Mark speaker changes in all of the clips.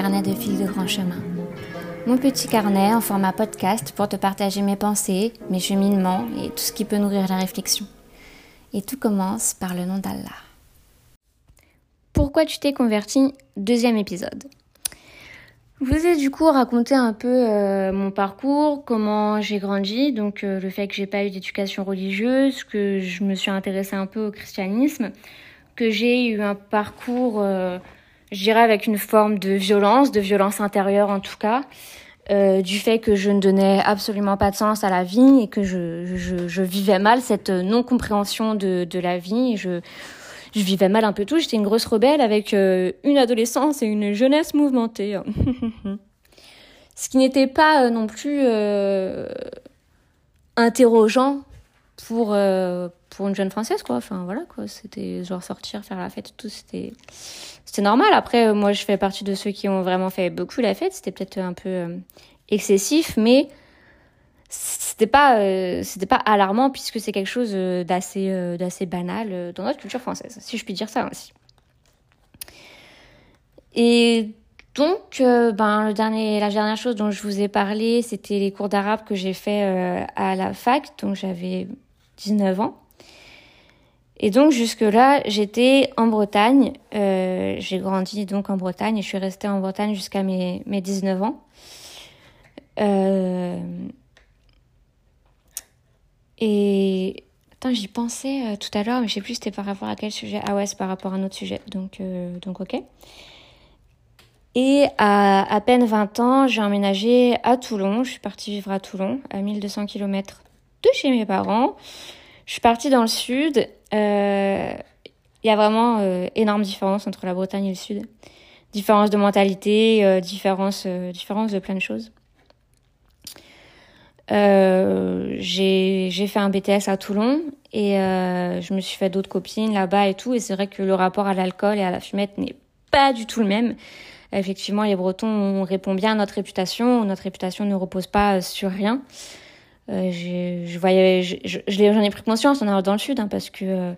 Speaker 1: Carnets de fil de grand chemin. Mon petit carnet en format podcast pour te partager mes pensées, mes cheminements et tout ce qui peut nourrir la réflexion. Et tout commence par le nom d'Allah. Pourquoi tu t'es converti? Deuxième épisode. Je vous ai du coup raconté un peu euh, mon parcours, comment j'ai grandi, donc euh, le fait que j'ai pas eu d'éducation religieuse, que je me suis intéressée un peu au christianisme, que j'ai eu un parcours euh, je avec une forme de violence, de violence intérieure en tout cas, euh, du fait que je ne donnais absolument pas de sens à la vie et que je, je, vivais mal cette non-compréhension de, de la vie. Je, je vivais mal un peu tout. J'étais une grosse rebelle avec euh, une adolescence et une jeunesse mouvementée. Ce qui n'était pas euh, non plus interrogeant pour, euh, pour une jeune française, quoi. Enfin, voilà, quoi. C'était genre sortir, faire la fête, tout. C'était, c'était normal. Après, moi, je fais partie de ceux qui ont vraiment fait beaucoup la fête. C'était peut-être un peu euh, excessif, mais c'était pas, euh, c'était pas alarmant puisque c'est quelque chose euh, d'assez, euh, d'assez banal dans notre culture française, si je puis dire ça ainsi. Et donc, ben, le dernier, la dernière chose dont je vous ai parlé, c'était les cours d'arabe que j'ai fait à la fac. Donc, j'avais 19 ans. Et donc jusque-là, j'étais en Bretagne. Euh, j'ai grandi donc en Bretagne et je suis restée en Bretagne jusqu'à mes, mes 19 ans. Euh... Et attends, j'y pensais euh, tout à l'heure, mais je sais plus c'était par rapport à quel sujet. Ah ouais, c'est par rapport à un autre sujet. Donc, donc ok. Et à à peine 20 ans, j'ai emménagé à Toulon. Je suis partie vivre à Toulon, à 1200 km de chez mes parents. Je suis partie dans le sud. Euh, Il y a vraiment euh, énorme différence entre la Bretagne et le sud. Différence de mentalité, euh, différence, euh, différence de plein de choses. Euh, j'ai fait un BTS à Toulon et euh, je me suis fait d'autres copines là-bas et tout. Et c'est vrai que le rapport à l'alcool et à la fumette n'est pas du tout le même. Effectivement, les Bretons, on répond bien à notre réputation. Notre réputation ne repose pas sur rien. Euh, je, voyais, je, je, j'en ai pris conscience en allant dans le sud, hein, parce que euh,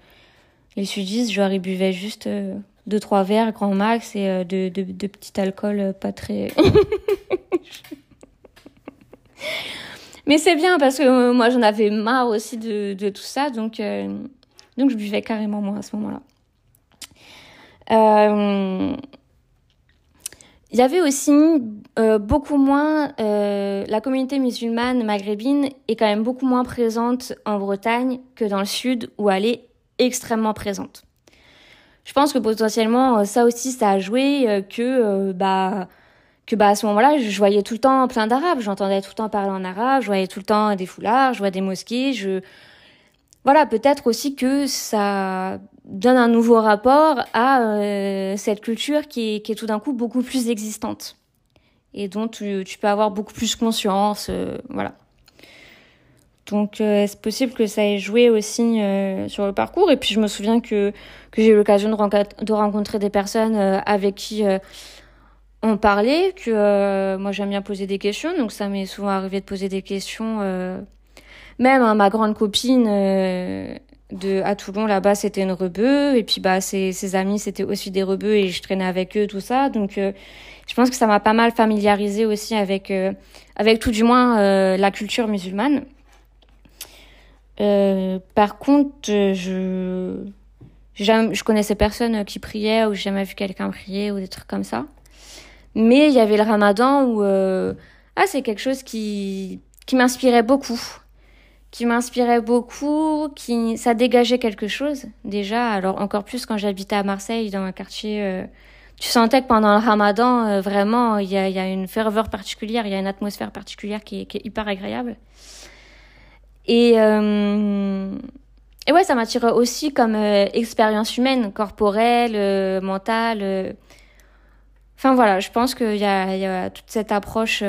Speaker 1: les sudistes, genre, ils buvaient juste euh, deux, trois verres, grand max, et de, de, de petit alcool euh, pas très... Mais c'est bien, parce que moi, j'en avais marre aussi de, tout ça, donc, donc je buvais carrément moins à ce moment-là. Il y avait aussi euh, beaucoup moins, euh, la communauté musulmane maghrébine est quand même beaucoup moins présente en Bretagne que dans le sud où elle est extrêmement présente. Je pense que potentiellement euh, ça aussi ça a joué euh, que euh, bah que bah à ce moment-là je voyais tout le temps plein d'arabes, j'entendais tout le temps parler en arabe, je voyais tout le temps des foulards, je voyais des mosquées, je voilà peut-être aussi que ça donne un nouveau rapport à euh, cette culture qui est, qui est tout d'un coup beaucoup plus existante et dont tu, peux avoir beaucoup plus conscience, euh, voilà. Donc euh, c'est possible que ça ait joué aussi euh, sur le parcours? Et puis je me souviens que, que j'ai eu l'occasion de, rencontrer des personnes euh, avec qui euh, on parlait, que moi j'aime bien poser des questions, donc ça m'est souvent arrivé de poser des questions. même hein, ma grande copine euh, de à Toulon là-bas, c'était une rebeu, et puis bah ses, ses amis c'était aussi des rebeux et je traînais avec eux tout ça. Donc euh, je pense que ça m'a pas mal familiarisé aussi avec euh, avec tout du moins euh, la culture musulmane. Euh, par contre, je jamais, je connaissais personne qui priait ou j'ai jamais vu quelqu'un prier ou des trucs comme ça. Mais il y avait le Ramadan où ah c'est quelque chose qui qui m'inspirait beaucoup, qui m'inspirait beaucoup, qui ça dégageait quelque chose déjà. Alors encore plus quand j'habitais à Marseille dans un quartier. euh, tu sentais que pendant le Ramadan, euh, vraiment, il y a, y a une ferveur particulière, il y a une atmosphère particulière qui est, qui est hyper agréable. Et, euh, et ouais, ça m'attirait aussi comme euh, expérience humaine, corporelle, euh, mentale. euh. Enfin voilà, je pense qu'il y a, y a toute cette approche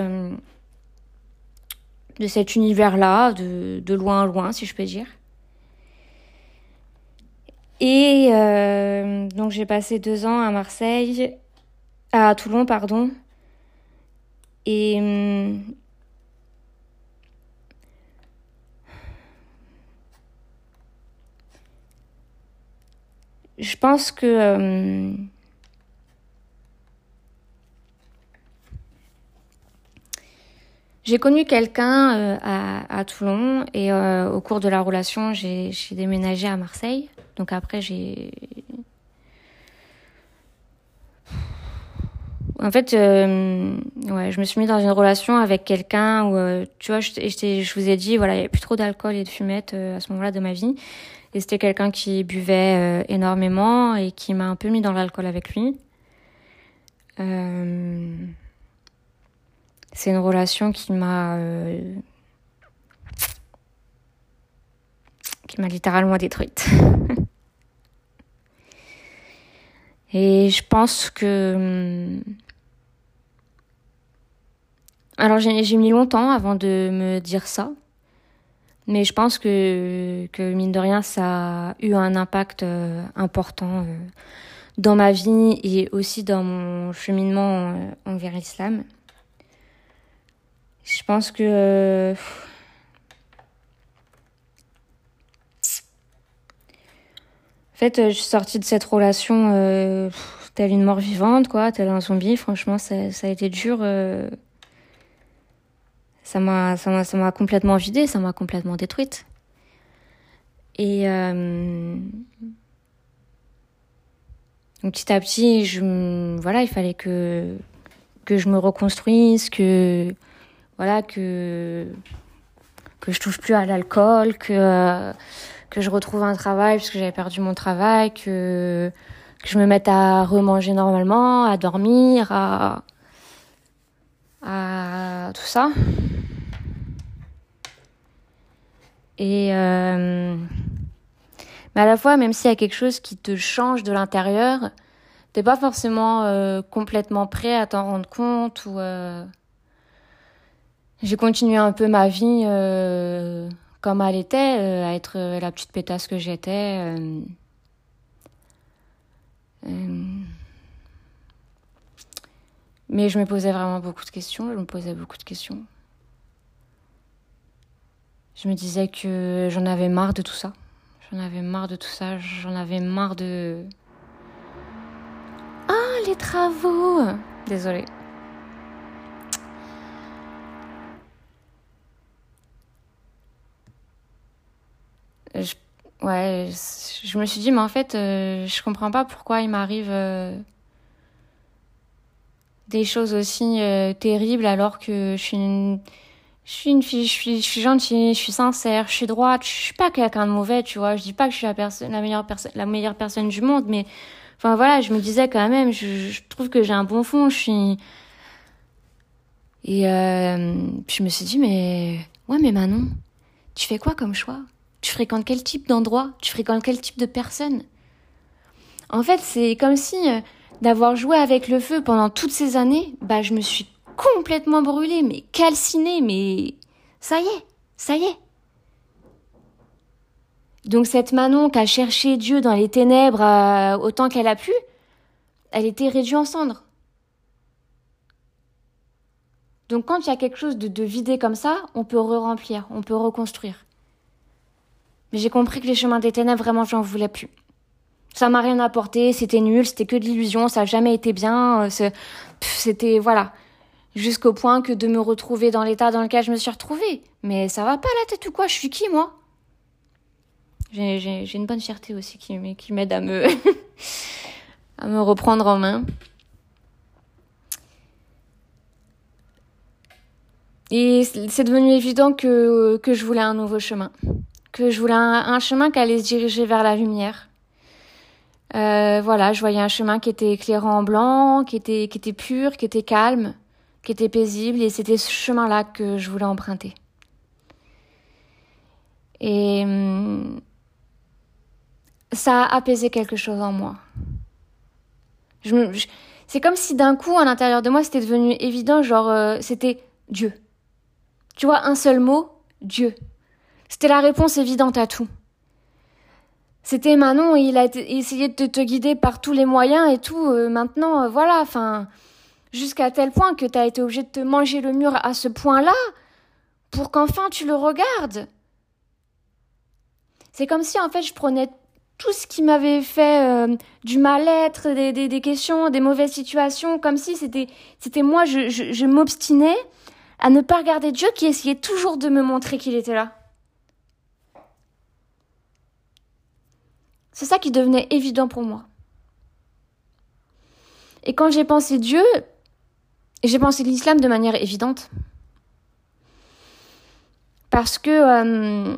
Speaker 1: de cet univers-là, de, de loin en loin, si je peux dire. Et euh, donc j'ai passé deux ans à Marseille, à Toulon, pardon. Et hum, je pense que euh, J'ai connu quelqu'un euh, à, à, Toulon et euh, au cours de la relation, j'ai déménagé à Marseille. Donc après, j'ai... En fait, euh, ouais, je me suis mis dans une relation avec quelqu'un où, tu vois, je, je, vous ai dit, voilà, il n'y avait plus trop d'alcool et de fumette à ce moment-là de ma vie. Et c'était quelqu'un qui buvait énormément et qui m'a un peu mis dans l'alcool avec lui. Euh c'est une relation qui m'a euh, qui m'a littéralement détruite. Et je pense que hum, alors j'ai mis longtemps avant de me dire ça, mais je pense que que mine de rien ça a eu un impact euh, important euh, dans ma vie et aussi dans mon cheminement envers l'islam. Je pense que... Euh, en fait, euh, je suis sortie de cette relation euh, telle une mort vivante, quoi, telle un zombie. Franchement, ça, ça a été dur. Ça m'a, complètement vidée, ça m'a complètement détruite. Et donc, petit à petit, je, voilà, il fallait que que je me reconstruise, que voilà que que je touche plus à l'alcool, que que je retrouve un travail parce que j'avais perdu mon travail, que je me mette à remanger normalement, à dormir, à à tout ça. Et euh, mais à la fois, même s'il y a quelque chose qui te change de l'intérieur, t'es pas forcément euh, complètement prêt à t'en rendre compte ou euh, j'ai continué un peu ma vie euh, comme elle était, euh, à être euh, la petite pétasse que j'étais. mais je me posais vraiment beaucoup de questions, je me posais beaucoup de questions. Je me disais que j'en avais marre de tout ça. J'en avais marre de tout ça, j'en avais marre de... Ah, les travaux Désolée. Je, ouais, je me suis dit, mais en fait, euh, je comprends pas pourquoi il m'arrive euh, des choses aussi euh, terribles alors que je suis une, je suis une fille, je suis, gentille, je suis sincère, je suis droite, je suis pas quelqu'un de mauvais, tu vois. Je dis pas que je suis la personne, la meilleure personne, la meilleure personne du monde, mais enfin voilà, je me disais quand même, je, trouve que j'ai un bon fond, je suis. Et je me suis dit, mais ouais, mais Manon, tu fais quoi comme choix? Tu fréquentes quel type d'endroit? Tu fréquentes quel type de personne? En fait, c'est comme si euh, d'avoir joué avec le feu pendant toutes ces années, bah je me suis complètement brûlée, mais calcinée, mais ça y est, ça y est. Donc cette Manon qui a cherché Dieu dans les ténèbres euh, autant qu'elle a pu, elle était réduite en cendres. Donc quand il y a quelque chose de, de vidé comme ça, on peut re-remplir, on peut reconstruire. Mais j'ai compris que les chemins des ténèbres, vraiment, j'en voulais plus. Ça m'a rien apporté, c'était nul, c'était que de l'illusion, ça a jamais été bien. Euh, c'était, voilà. Jusqu'au point que de me retrouver dans l'état dans lequel je me suis retrouvée. Mais ça va pas la tête ou quoi? Je suis qui, moi? J'ai une bonne fierté aussi qui, m'aide à me, reprendre en main. Et c'est devenu évident que je voulais un nouveau chemin que je voulais un, chemin qui allait se diriger vers la lumière. Euh, voilà, je voyais un chemin qui était éclairant en blanc, qui était, qui était pur, qui était calme, qui était paisible, et c'était ce chemin-là que je voulais emprunter. Et hum, ça a apaisé quelque chose en moi. Je, c'est comme si d'un coup, à l'intérieur de moi, c'était devenu évident, genre, euh, c'était Dieu. Tu vois, un seul mot, Dieu. C'était la réponse évidente à tout. C'était Manon, il a essayé de te, guider par tous les moyens et tout. Euh, maintenant, euh, voilà, enfin, jusqu'à tel point que tu as été obligé de te manger le mur à ce point-là pour qu'enfin tu le regardes. C'est comme si en fait je prenais tout ce qui m'avait fait euh, du mal-être, des, questions, des mauvaises situations, comme si c'était moi, je m'obstinais à ne pas regarder Dieu qui essayait toujours de me montrer qu'il était là. C'est ça qui devenait évident pour moi. Et quand j'ai pensé Dieu, j'ai pensé l'islam de manière évidente. Parce que euh,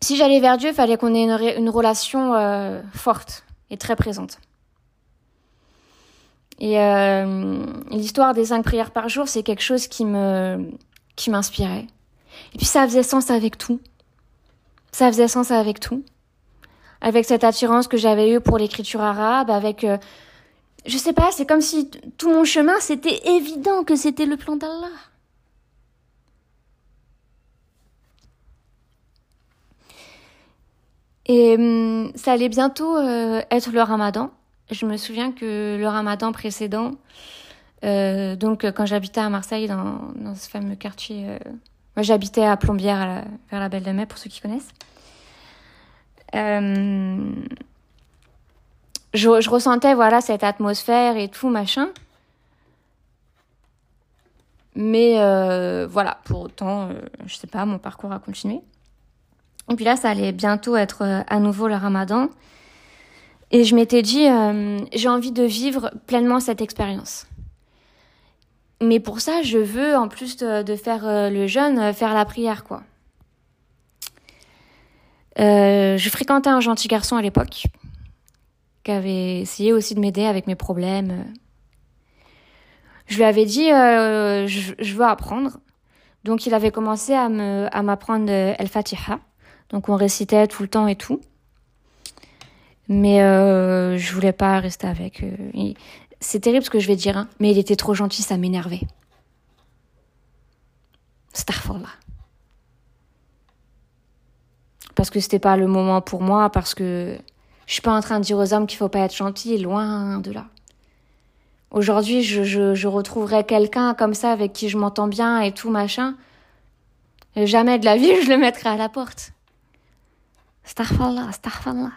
Speaker 1: si j'allais vers Dieu, il fallait qu'on ait une, relation euh, forte et très présente. Et euh, l'histoire des cinq prières par jour, c'est quelque chose qui qui m'inspirait. Et puis ça faisait sens avec tout. Ça faisait sens avec tout. Avec cette attirance que j'avais eue pour l'écriture arabe, avec je sais pas, c'est comme si tout mon chemin, c'était évident que c'était le plan d'Allah. Et hum, ça allait bientôt euh, être le ramadan. Je me souviens que le ramadan précédent, euh, donc quand j'habitais à Marseille, dans, ce fameux quartier, euh, moi j'habitais à Plombières, vers la Belle de Mai, pour ceux qui connaissent. Euh, je, ressentais voilà cette atmosphère et tout machin. Mais euh, voilà, pour autant, euh, je sais pas, mon parcours a continué. Et puis là, ça allait bientôt être euh, à nouveau le ramadan. Et je m'étais dit, euh, j'ai envie de vivre pleinement cette expérience. Mais pour ça, je veux, en plus de, de faire le jeûne, faire la prière, quoi. Je fréquentais un gentil garçon à l'époque qui avait essayé aussi de m'aider avec mes problèmes. Je lui avais dit, euh, je, veux apprendre. Donc il avait commencé à me à m'apprendre El Fatiha. Donc on récitait tout le temps et tout. Mais euh, je voulais pas rester avec. Euh, c'est terrible ce que je vais dire, hein, mais il était trop gentil, ça m'énervait. Starfall. Parce que c'était pas le moment pour moi, parce que je suis pas en train de dire aux hommes qu'il faut pas être gentil, loin de là. Aujourd'hui, je, je, je retrouverai quelqu'un comme ça avec qui je m'entends bien et tout machin. Et jamais de la vie je le mettrai à la porte. Starfallah, starfallah.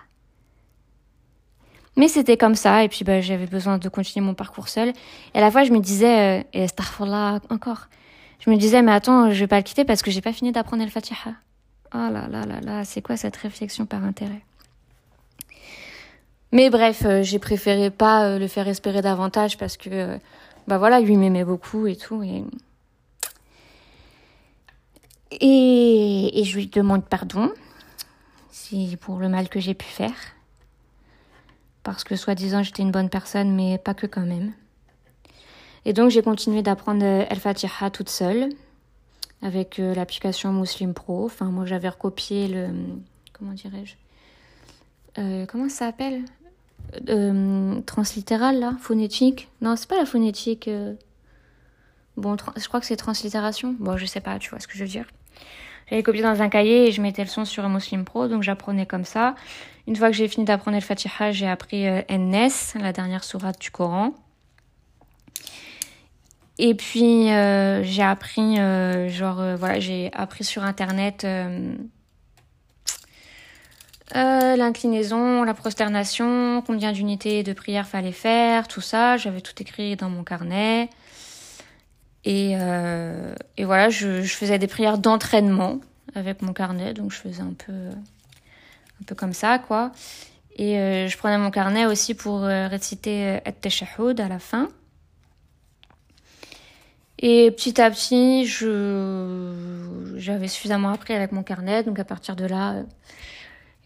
Speaker 1: Mais c'était comme ça, et puis bah, j'avais besoin de continuer mon parcours seul. Et à la fois, je me disais, euh, et starfallah encore. Je me disais, mais attends, je vais pas le quitter parce que j'ai pas fini d'apprendre le Fatiha. Oh là là là là, c'est quoi cette réflexion par intérêt? Mais bref, euh, j'ai préféré pas euh, le faire espérer davantage parce que, euh, bah voilà, lui m'aimait beaucoup et tout. Et... et, je lui demande pardon si pour le mal que j'ai pu faire. Parce que soi-disant j'étais une bonne personne, mais pas que quand même. Et donc j'ai continué d'apprendre El Fatiha toute seule avec l'application Muslim Pro. Enfin, moi j'avais recopié le. Comment dirais-je Comment ça s'appelle euh, translittéral là, phonétique. Non, c'est pas la phonétique. Euh. Bon, je crois que c'est translittération. Bon, je sais pas, tu vois ce que je veux dire. J'avais copié dans un cahier et je mettais le son sur Muslim Pro, donc j'apprenais comme ça. Une fois que j'ai fini d'apprendre le Fatiha, j'ai appris euh, la dernière sourate du Coran. Et puis euh, j'ai appris, genre voilà, j'ai appris sur internet euh, l'inclinaison, la prosternation, combien d'unités de prière fallait faire, tout ça. J'avais tout écrit dans mon carnet. Et, euh, et voilà, je, je, faisais des prières d'entraînement avec mon carnet, donc je faisais un peu, un peu comme ça, quoi. Et euh, je prenais mon carnet aussi pour euh, réciter Et Teshahud à la fin. Et petit à petit, je, j'avais suffisamment appris avec mon carnet, donc à partir de là,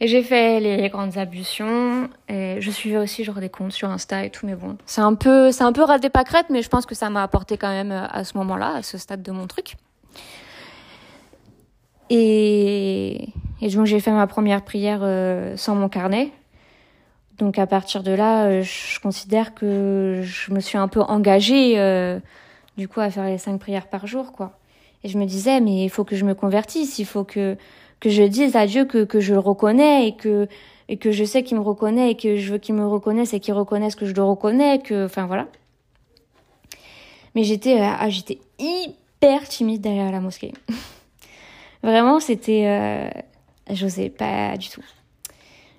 Speaker 1: et j'ai fait les grandes ablutions et je suivais aussi genre des comptes sur Insta et tout, mais bon, c'est un peu, c'est un peu raté pâquerette, mais je pense que ça m'a apporté quand même euh, à ce moment-là, à ce stade de mon truc. Et, donc j'ai fait ma première prière euh, sans mon carnet. Donc à partir de là, euh, je considère que je me suis un peu engagée du coup à faire les cinq prières par jour, quoi. Et je me disais, mais il faut que je me convertisse, il faut que que je dise à Dieu que, que je le reconnais et que, et que je sais qu'il me reconnaît et que je veux qu'il me reconnaisse et qu'il reconnaisse que je le reconnais, que, enfin voilà. Mais j'étais, euh, ah, j'étais hyper timide d'aller à la mosquée. Vraiment, c'était, euh, j'osais pas du tout.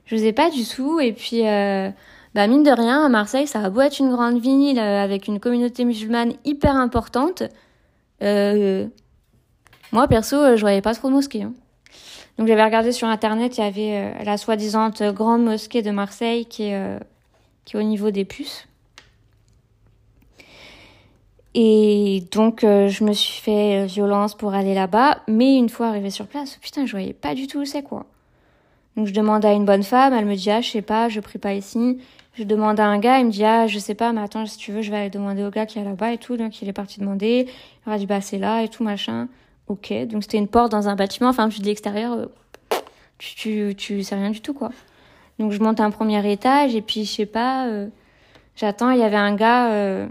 Speaker 1: J'osais pas du tout et puis, euh, bah mine de rien, à Marseille, ça a beau être une grande ville euh, avec une communauté musulmane hyper importante, Euh, moi, perso, je voyais pas trop de mosquées. Hein. Donc j'avais regardé sur internet, il y avait la soi-disant grande mosquée de Marseille qui est, qui est au niveau des puces. Et donc, euh, je me suis fait euh, violence pour aller là-bas. Mais une fois arrivée sur place, putain, je voyais pas du tout où c'est quoi. Donc, je demande à une bonne femme, elle me dit, ah, je sais pas, je prie pas ici. Je demande à un gars, il me dit, ah, je sais pas, mais attends, si tu veux, je vais aller demander au gars qui est là-bas et tout. Donc, il est parti demander. Il m'a dit, bah, c'est là et tout, machin. Ok. Donc, c'était une porte dans un bâtiment. Enfin, je dis l'extérieur, euh, tu, tu, tu sais rien du tout, quoi. Donc, je monte un premier étage et puis, je sais pas, j'attends, il y avait un gars, euh,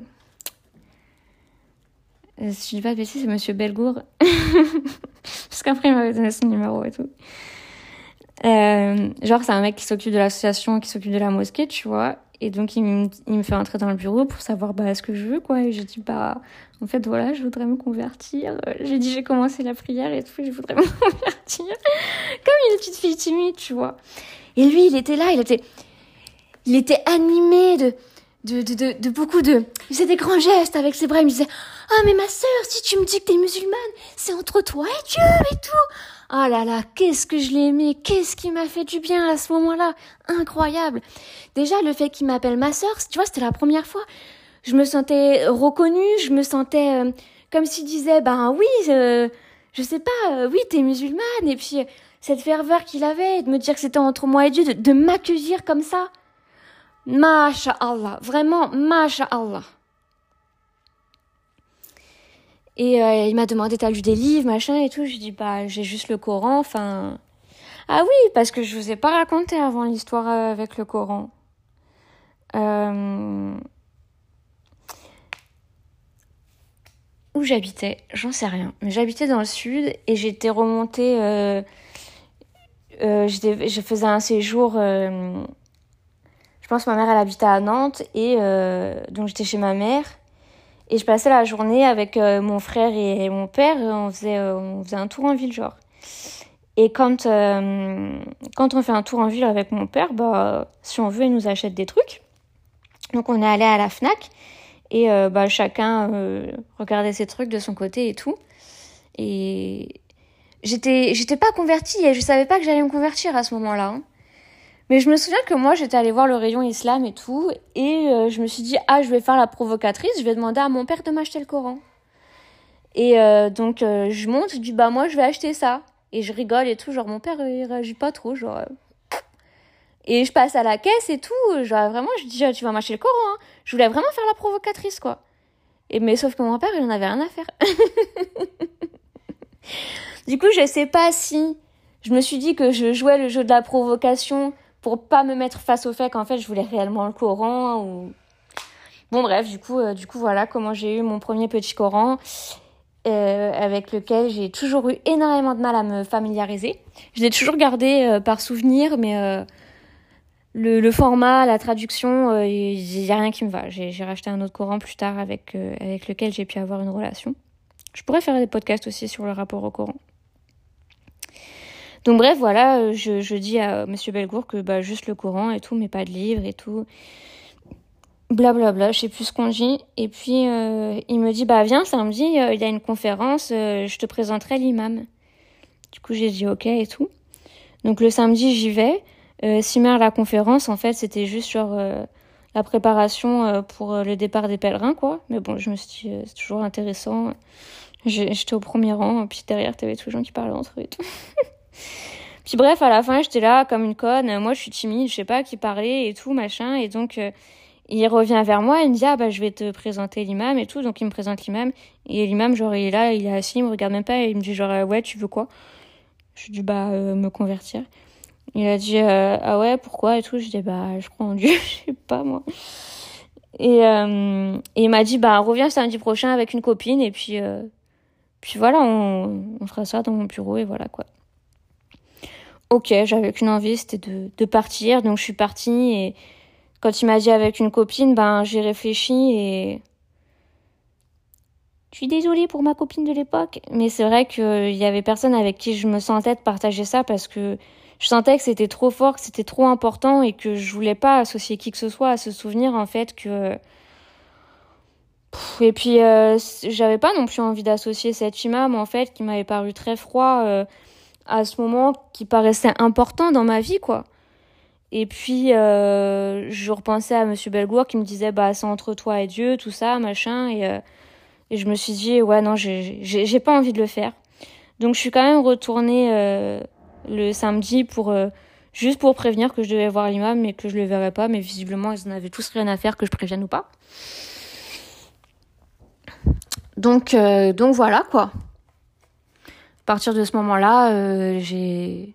Speaker 1: si je dis pas de bêtises, c'est Monsieur Belgour. Parce qu'après, il m'avait donné son numéro et tout. Euh, genre, c'est un mec qui s'occupe de l'association, qui s'occupe de la mosquée, tu vois. Et donc, il me, il me fait entrer dans le bureau pour savoir bah, ce que je veux, quoi. Et j'ai dit, bah, en fait, voilà, je voudrais me convertir. J'ai dit, j'ai commencé la prière et tout, je voudrais me convertir. Comme une petite fille timide, tu vois. Et lui, il était là, il était, il était animé de, de, de, de, de beaucoup de... Il faisait des grands gestes avec ses bras, il me disait « Ah mais ma sœur, si tu me dis que t'es musulmane, c'est entre toi et Dieu et tout !» Oh là là, qu'est-ce que je l'ai aimé, qu'est-ce qui m'a fait du bien à ce moment-là, incroyable. Déjà le fait qu'il m'appelle ma sœur, tu vois, c'était la première fois. Je me sentais reconnue, je me sentais euh, comme s'il disait ben oui, euh, je sais pas, euh, oui t'es musulmane et puis cette ferveur qu'il avait de me dire que c'était entre moi et Dieu, de, de m'accueillir comme ça. Allah, vraiment Allah. Et euh, il m'a demandé t'as lu des livres, machin et tout. Je dis bah j'ai juste le Coran, enfin. Ah oui, parce que je vous ai pas raconté avant l'histoire euh, avec le Coran. Euh, où j'habitais, j'en sais rien. Mais j'habitais dans le sud et j'étais remontée. je faisais un séjour je pense que ma mère, elle habitait à Nantes et donc j'étais chez ma mère. Et je passais la journée avec euh, mon frère et, mon père. On faisait, euh, on faisait un tour en ville, genre. Et quand, quand on fait un tour en ville avec mon père, bah, si on veut, il nous achète des trucs. Donc on est allé à la FNAC et bah, chacun regardait ses trucs de son côté et tout. Et j'étais, j'étais pas convertie et je savais pas que j'allais me convertir à ce moment-là. Hein. Mais je me souviens que moi, j'étais allée voir le rayon islam et tout, et euh, je me suis dit, ah, je vais faire la provocatrice, je vais demander à mon père de m'acheter le Coran. Et euh, donc, euh, je monte, je dis, bah, moi, je vais acheter ça. Et je rigole et tout, genre, mon père, il réagit pas trop, genre. Et je passe à la caisse et tout, genre, vraiment, je dis, tu vas m'acheter le Coran. Hein. Je voulais vraiment faire la provocatrice, quoi. Et mais sauf que mon père, il en avait rien à faire. du coup, je sais pas si je me suis dit que je jouais le jeu de la provocation pour pas me mettre face au fait qu'en fait je voulais réellement le Coran ou bon bref du coup euh, du coup voilà comment j'ai eu mon premier petit Coran euh, avec lequel j'ai toujours eu énormément de mal à me familiariser. Je l'ai toujours gardé euh, par souvenir mais le, le, format la traduction il n'y a rien qui me va. J'ai racheté un autre Coran plus tard avec avec lequel j'ai pu avoir une relation. Je pourrais faire des podcasts aussi sur le rapport au Coran donc bref, voilà, euh, je, je dis à Monsieur Belgour que bah, juste le courant et tout, mais pas de livre et tout. Blablabla, bla, bla, je sais plus ce qu'on dit. Et puis euh, il me dit bah viens samedi, euh, il y a une conférence, je te présenterai l'imam. Du coup j'ai dit ok et tout. Donc le samedi j'y vais. Euh, la conférence en fait c'était juste sur la préparation pour le départ des pèlerins quoi. Mais bon je me suis dit c'est toujours intéressant. J'étais au premier rang, puis derrière t'avais tous les gens qui parlaient entre eux et tout. Puis bref, à la fin, j'étais là comme une conne. Moi, je suis timide, je sais pas qui parler et tout, machin. Et donc, euh, il revient vers moi, il me dit, ah bah, je vais te présenter l'imam et tout. Donc, il me présente l'imam. Et l'imam, genre, il est là, il est assis, il me regarde même pas. Et il me dit, genre, ouais, tu veux quoi? Je lui dis, bah, euh, me convertir. Il a dit, euh, ah ouais, pourquoi et tout. Je dis, bah, je crois en Dieu, je sais pas, moi. Et, et il m'a dit, bah, reviens samedi prochain avec une copine. Et puis, puis voilà, on, on fera ça dans mon bureau et voilà, quoi ok, j'avais qu'une envie, c'était de, partir. Donc je suis partie et quand il m'a dit avec une copine, ben j'ai réfléchi et je suis désolée pour ma copine de l'époque, mais c'est vrai qu'il y avait personne avec qui je me sentais de partager ça parce que je sentais que c'était trop fort, que c'était trop important et que je voulais pas associer qui que ce soit à ce souvenir en fait que Et puis, euh, j'avais pas non plus envie d'associer cet imam, en fait, qui m'avait paru très froid euh, à ce moment, qui paraissait important dans ma vie, quoi. Et puis, euh, je repensais à Monsieur Belgour qui me disait, bah, c'est entre toi et Dieu, tout ça, machin. Et, euh, et je me suis dit, ouais, non, j'ai pas envie de le faire. Donc, je suis quand même retournée euh, le samedi pour juste pour prévenir que je devais voir l'imam, mais que je le verrais pas. Mais visiblement, ils en avaient tous rien à faire, que je prévienne ou pas. Donc, donc voilà, quoi. À partir de ce moment-là, j'ai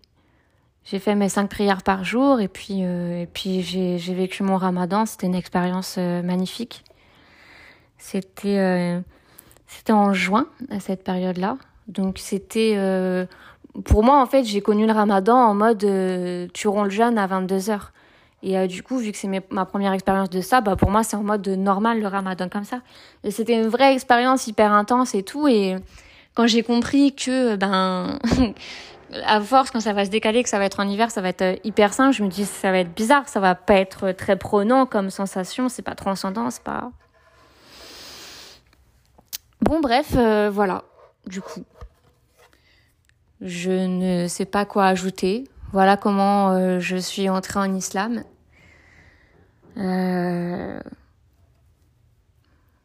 Speaker 1: j'ai fait mes cinq prières par jour et puis euh, j'ai vécu mon Ramadan. C'était une expérience euh, magnifique. C'était euh, en juin à cette période-là. Donc c'était pour moi en fait j'ai connu le Ramadan en mode tu romps le jeûne à 22 heures. Et du coup, vu que c'est ma première expérience de ça, bah pour moi c'est en mode normal le Ramadan comme ça. C'était une vraie expérience hyper intense et tout. Et quand j'ai compris que ben à force, quand ça va se décaler, que ça va être en hiver, ça va être euh, hyper simple. Je me dis, ça va être bizarre, ça va pas être très prenant comme sensation, c'est pas transcendant, c'est pas. Bon, bref, euh, voilà, du coup. Je ne sais pas quoi ajouter. Voilà comment euh, je suis entrée en islam.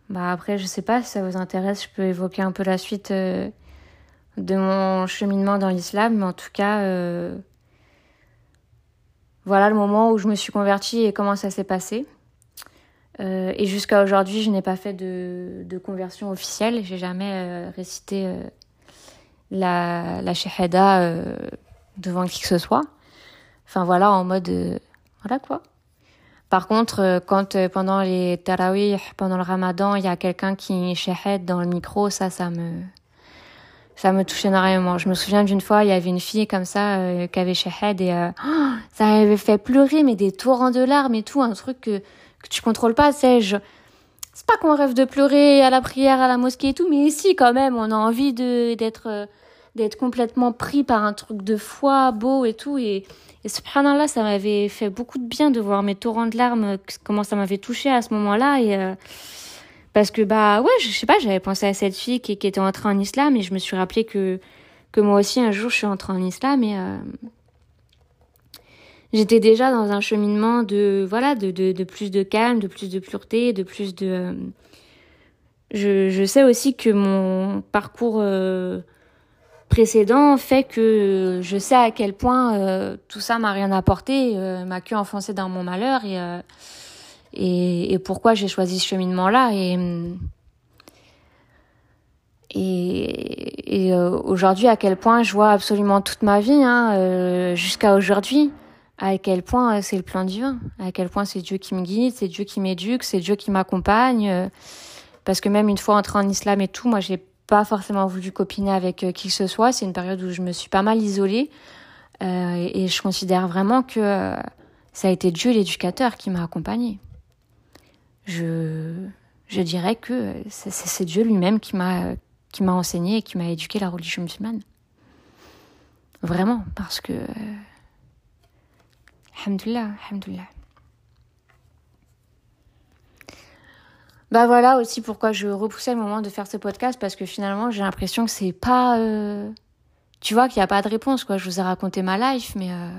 Speaker 1: Bah après, je sais pas si ça vous intéresse, je peux évoquer un peu la suite de mon cheminement dans l'islam, mais en tout cas, euh, voilà le moment où je me suis convertie et comment ça s'est passé. Euh, et jusqu'à aujourd'hui, je n'ai pas fait de, de conversion officielle. J'ai jamais euh, récité la, la shahada devant qui que ce soit. Enfin voilà, en mode voilà quoi. Par contre, quand pendant les tarawih, pendant le ramadan, il y a quelqu'un qui shahad dans le micro, ça, ça me, ça me touchait énormément. Je me souviens d'une fois, il y avait une fille comme ça euh, qui avait shahad et euh, ça avait fait pleurer, mais des torrents de larmes et tout, un truc que, que tu contrôles pas, c'est je... C'est pas qu'on rêve de pleurer à la prière, à la mosquée et tout, mais ici quand même, on a envie d'être euh, d'être complètement pris par un truc de foi beau et tout et et subhanallah, ça m'avait fait beaucoup de bien de voir mes torrents de larmes, comment ça m'avait touché à ce moment-là et parce que, bah ouais, je sais pas, j'avais pensé à cette fille qui, était entrée en islam et je me suis rappelé que, que moi aussi, un jour, je suis entrée en islam et euh, j'étais déjà dans un cheminement de, voilà, de, de, plus de calme, de plus de pureté, de plus de. Euh, je, sais aussi que mon parcours euh, précédent fait que je sais à quel point tout ça m'a rien apporté, m'a que enfoncé dans mon malheur et et, et pourquoi j'ai choisi ce cheminement-là. Et, et, et euh, aujourd'hui, à quel point je vois absolument toute ma vie, hein, euh, jusqu'à aujourd'hui, à quel point euh, c'est le plan divin, à quel point c'est Dieu qui me guide, c'est Dieu qui m'éduque, c'est Dieu qui m'accompagne. parce que même une fois entrée en islam et tout, moi, j'ai pas forcément voulu copiner avec qui que ce soit. C'est une période où je me suis pas mal isolée. Euh, et, je considère vraiment que ça a été Dieu l'éducateur qui m'a accompagnée je, dirais que c'est Dieu lui-même qui m'a qui m'a enseigné et qui m'a éduqué la religion musulmane. Vraiment, parce que... Alhamdulillah, alhamdulillah. Bah voilà aussi pourquoi je repoussais le moment de faire ce podcast, parce que finalement j'ai l'impression que c'est pas... Euh, tu vois qu'il n'y a pas de réponse, quoi. Je vous ai raconté ma life, mais... Euh,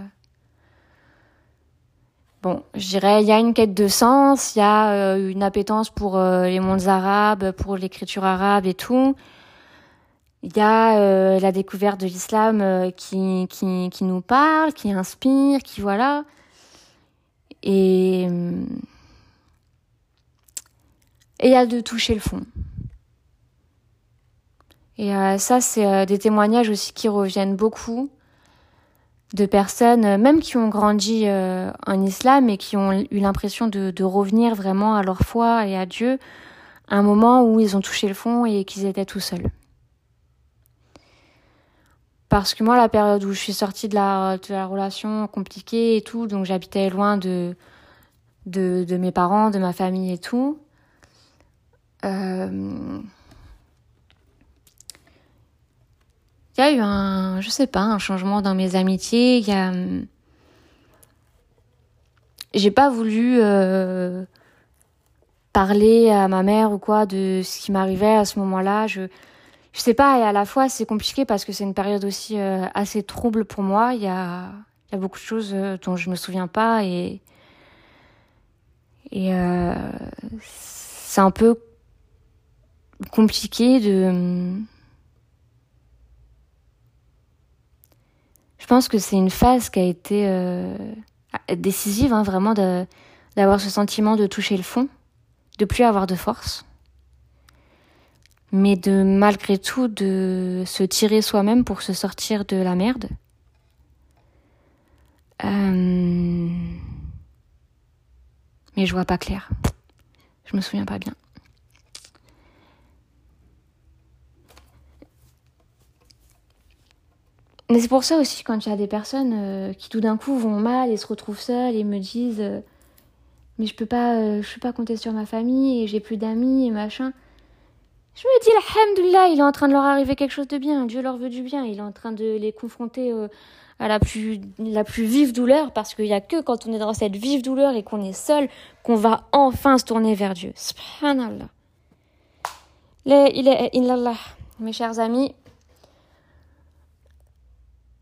Speaker 1: Bon, je dirais, il y a une quête de sens, il y a euh, une appétence pour euh, les mondes arabes, pour l'écriture arabe et tout. Il y a la découverte de l'islam qui, qui, qui nous parle, qui inspire, qui voilà. Et et a de toucher le fond. Et ça, c'est des témoignages aussi qui reviennent beaucoup de personnes, euh, même qui ont grandi euh, en islam et qui ont eu l'impression de, revenir vraiment à leur foi et à Dieu, à un moment où ils ont touché le fond et qu'ils étaient tout seuls. Parce que moi, la période où je suis sortie de la, relation compliquée et tout, donc j'habitais loin de, mes parents, de ma famille et tout, euh, il y a eu un, je sais pas, un changement dans mes amitiés. Il y a, j'ai pas voulu euh, parler à ma mère ou quoi de ce qui m'arrivait à ce moment-là. Je je sais pas et à la fois c'est compliqué parce que c'est une période aussi euh, assez trouble pour moi. Il y a il y a beaucoup de choses euh, dont je me souviens pas et et euh, c'est un peu compliqué de je pense que c'est une phase qui a été euh, décisive hein, vraiment d'avoir ce sentiment de toucher le fond de plus avoir de force, mais de malgré tout de se tirer soi-même pour se sortir de la merde. Euh, mais je vois pas clair. Je me souviens pas bien. Mais c'est pour ça aussi quand il y a des personnes euh, qui tout d'un coup vont mal et se retrouvent seules et me disent euh, mais je peux pas, euh, je peux pas compter sur ma famille et j'ai plus d'amis et machin. Je me dis, alhamdoulilah, il est en train de leur arriver quelque chose de bien. Dieu leur veut du bien. Il est en train de les confronter à la plus, la plus vive douleur parce qu'il y a que quand on est dans cette vive douleur et qu'on est seul qu'on va enfin se tourner vers Dieu. Subhanallah. il est illallah. Mes chers amis,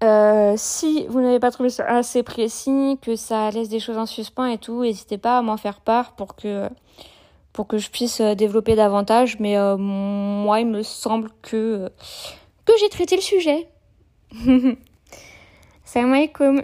Speaker 1: euh, si vous n'avez pas trouvé ça assez précis, que ça laisse des choses en suspens et tout, n'hésitez pas à m'en faire part pour que, pour que je puisse euh, développer davantage. Mais euh, moi, il me semble que, que j'ai traité le sujet. Salam alaikum.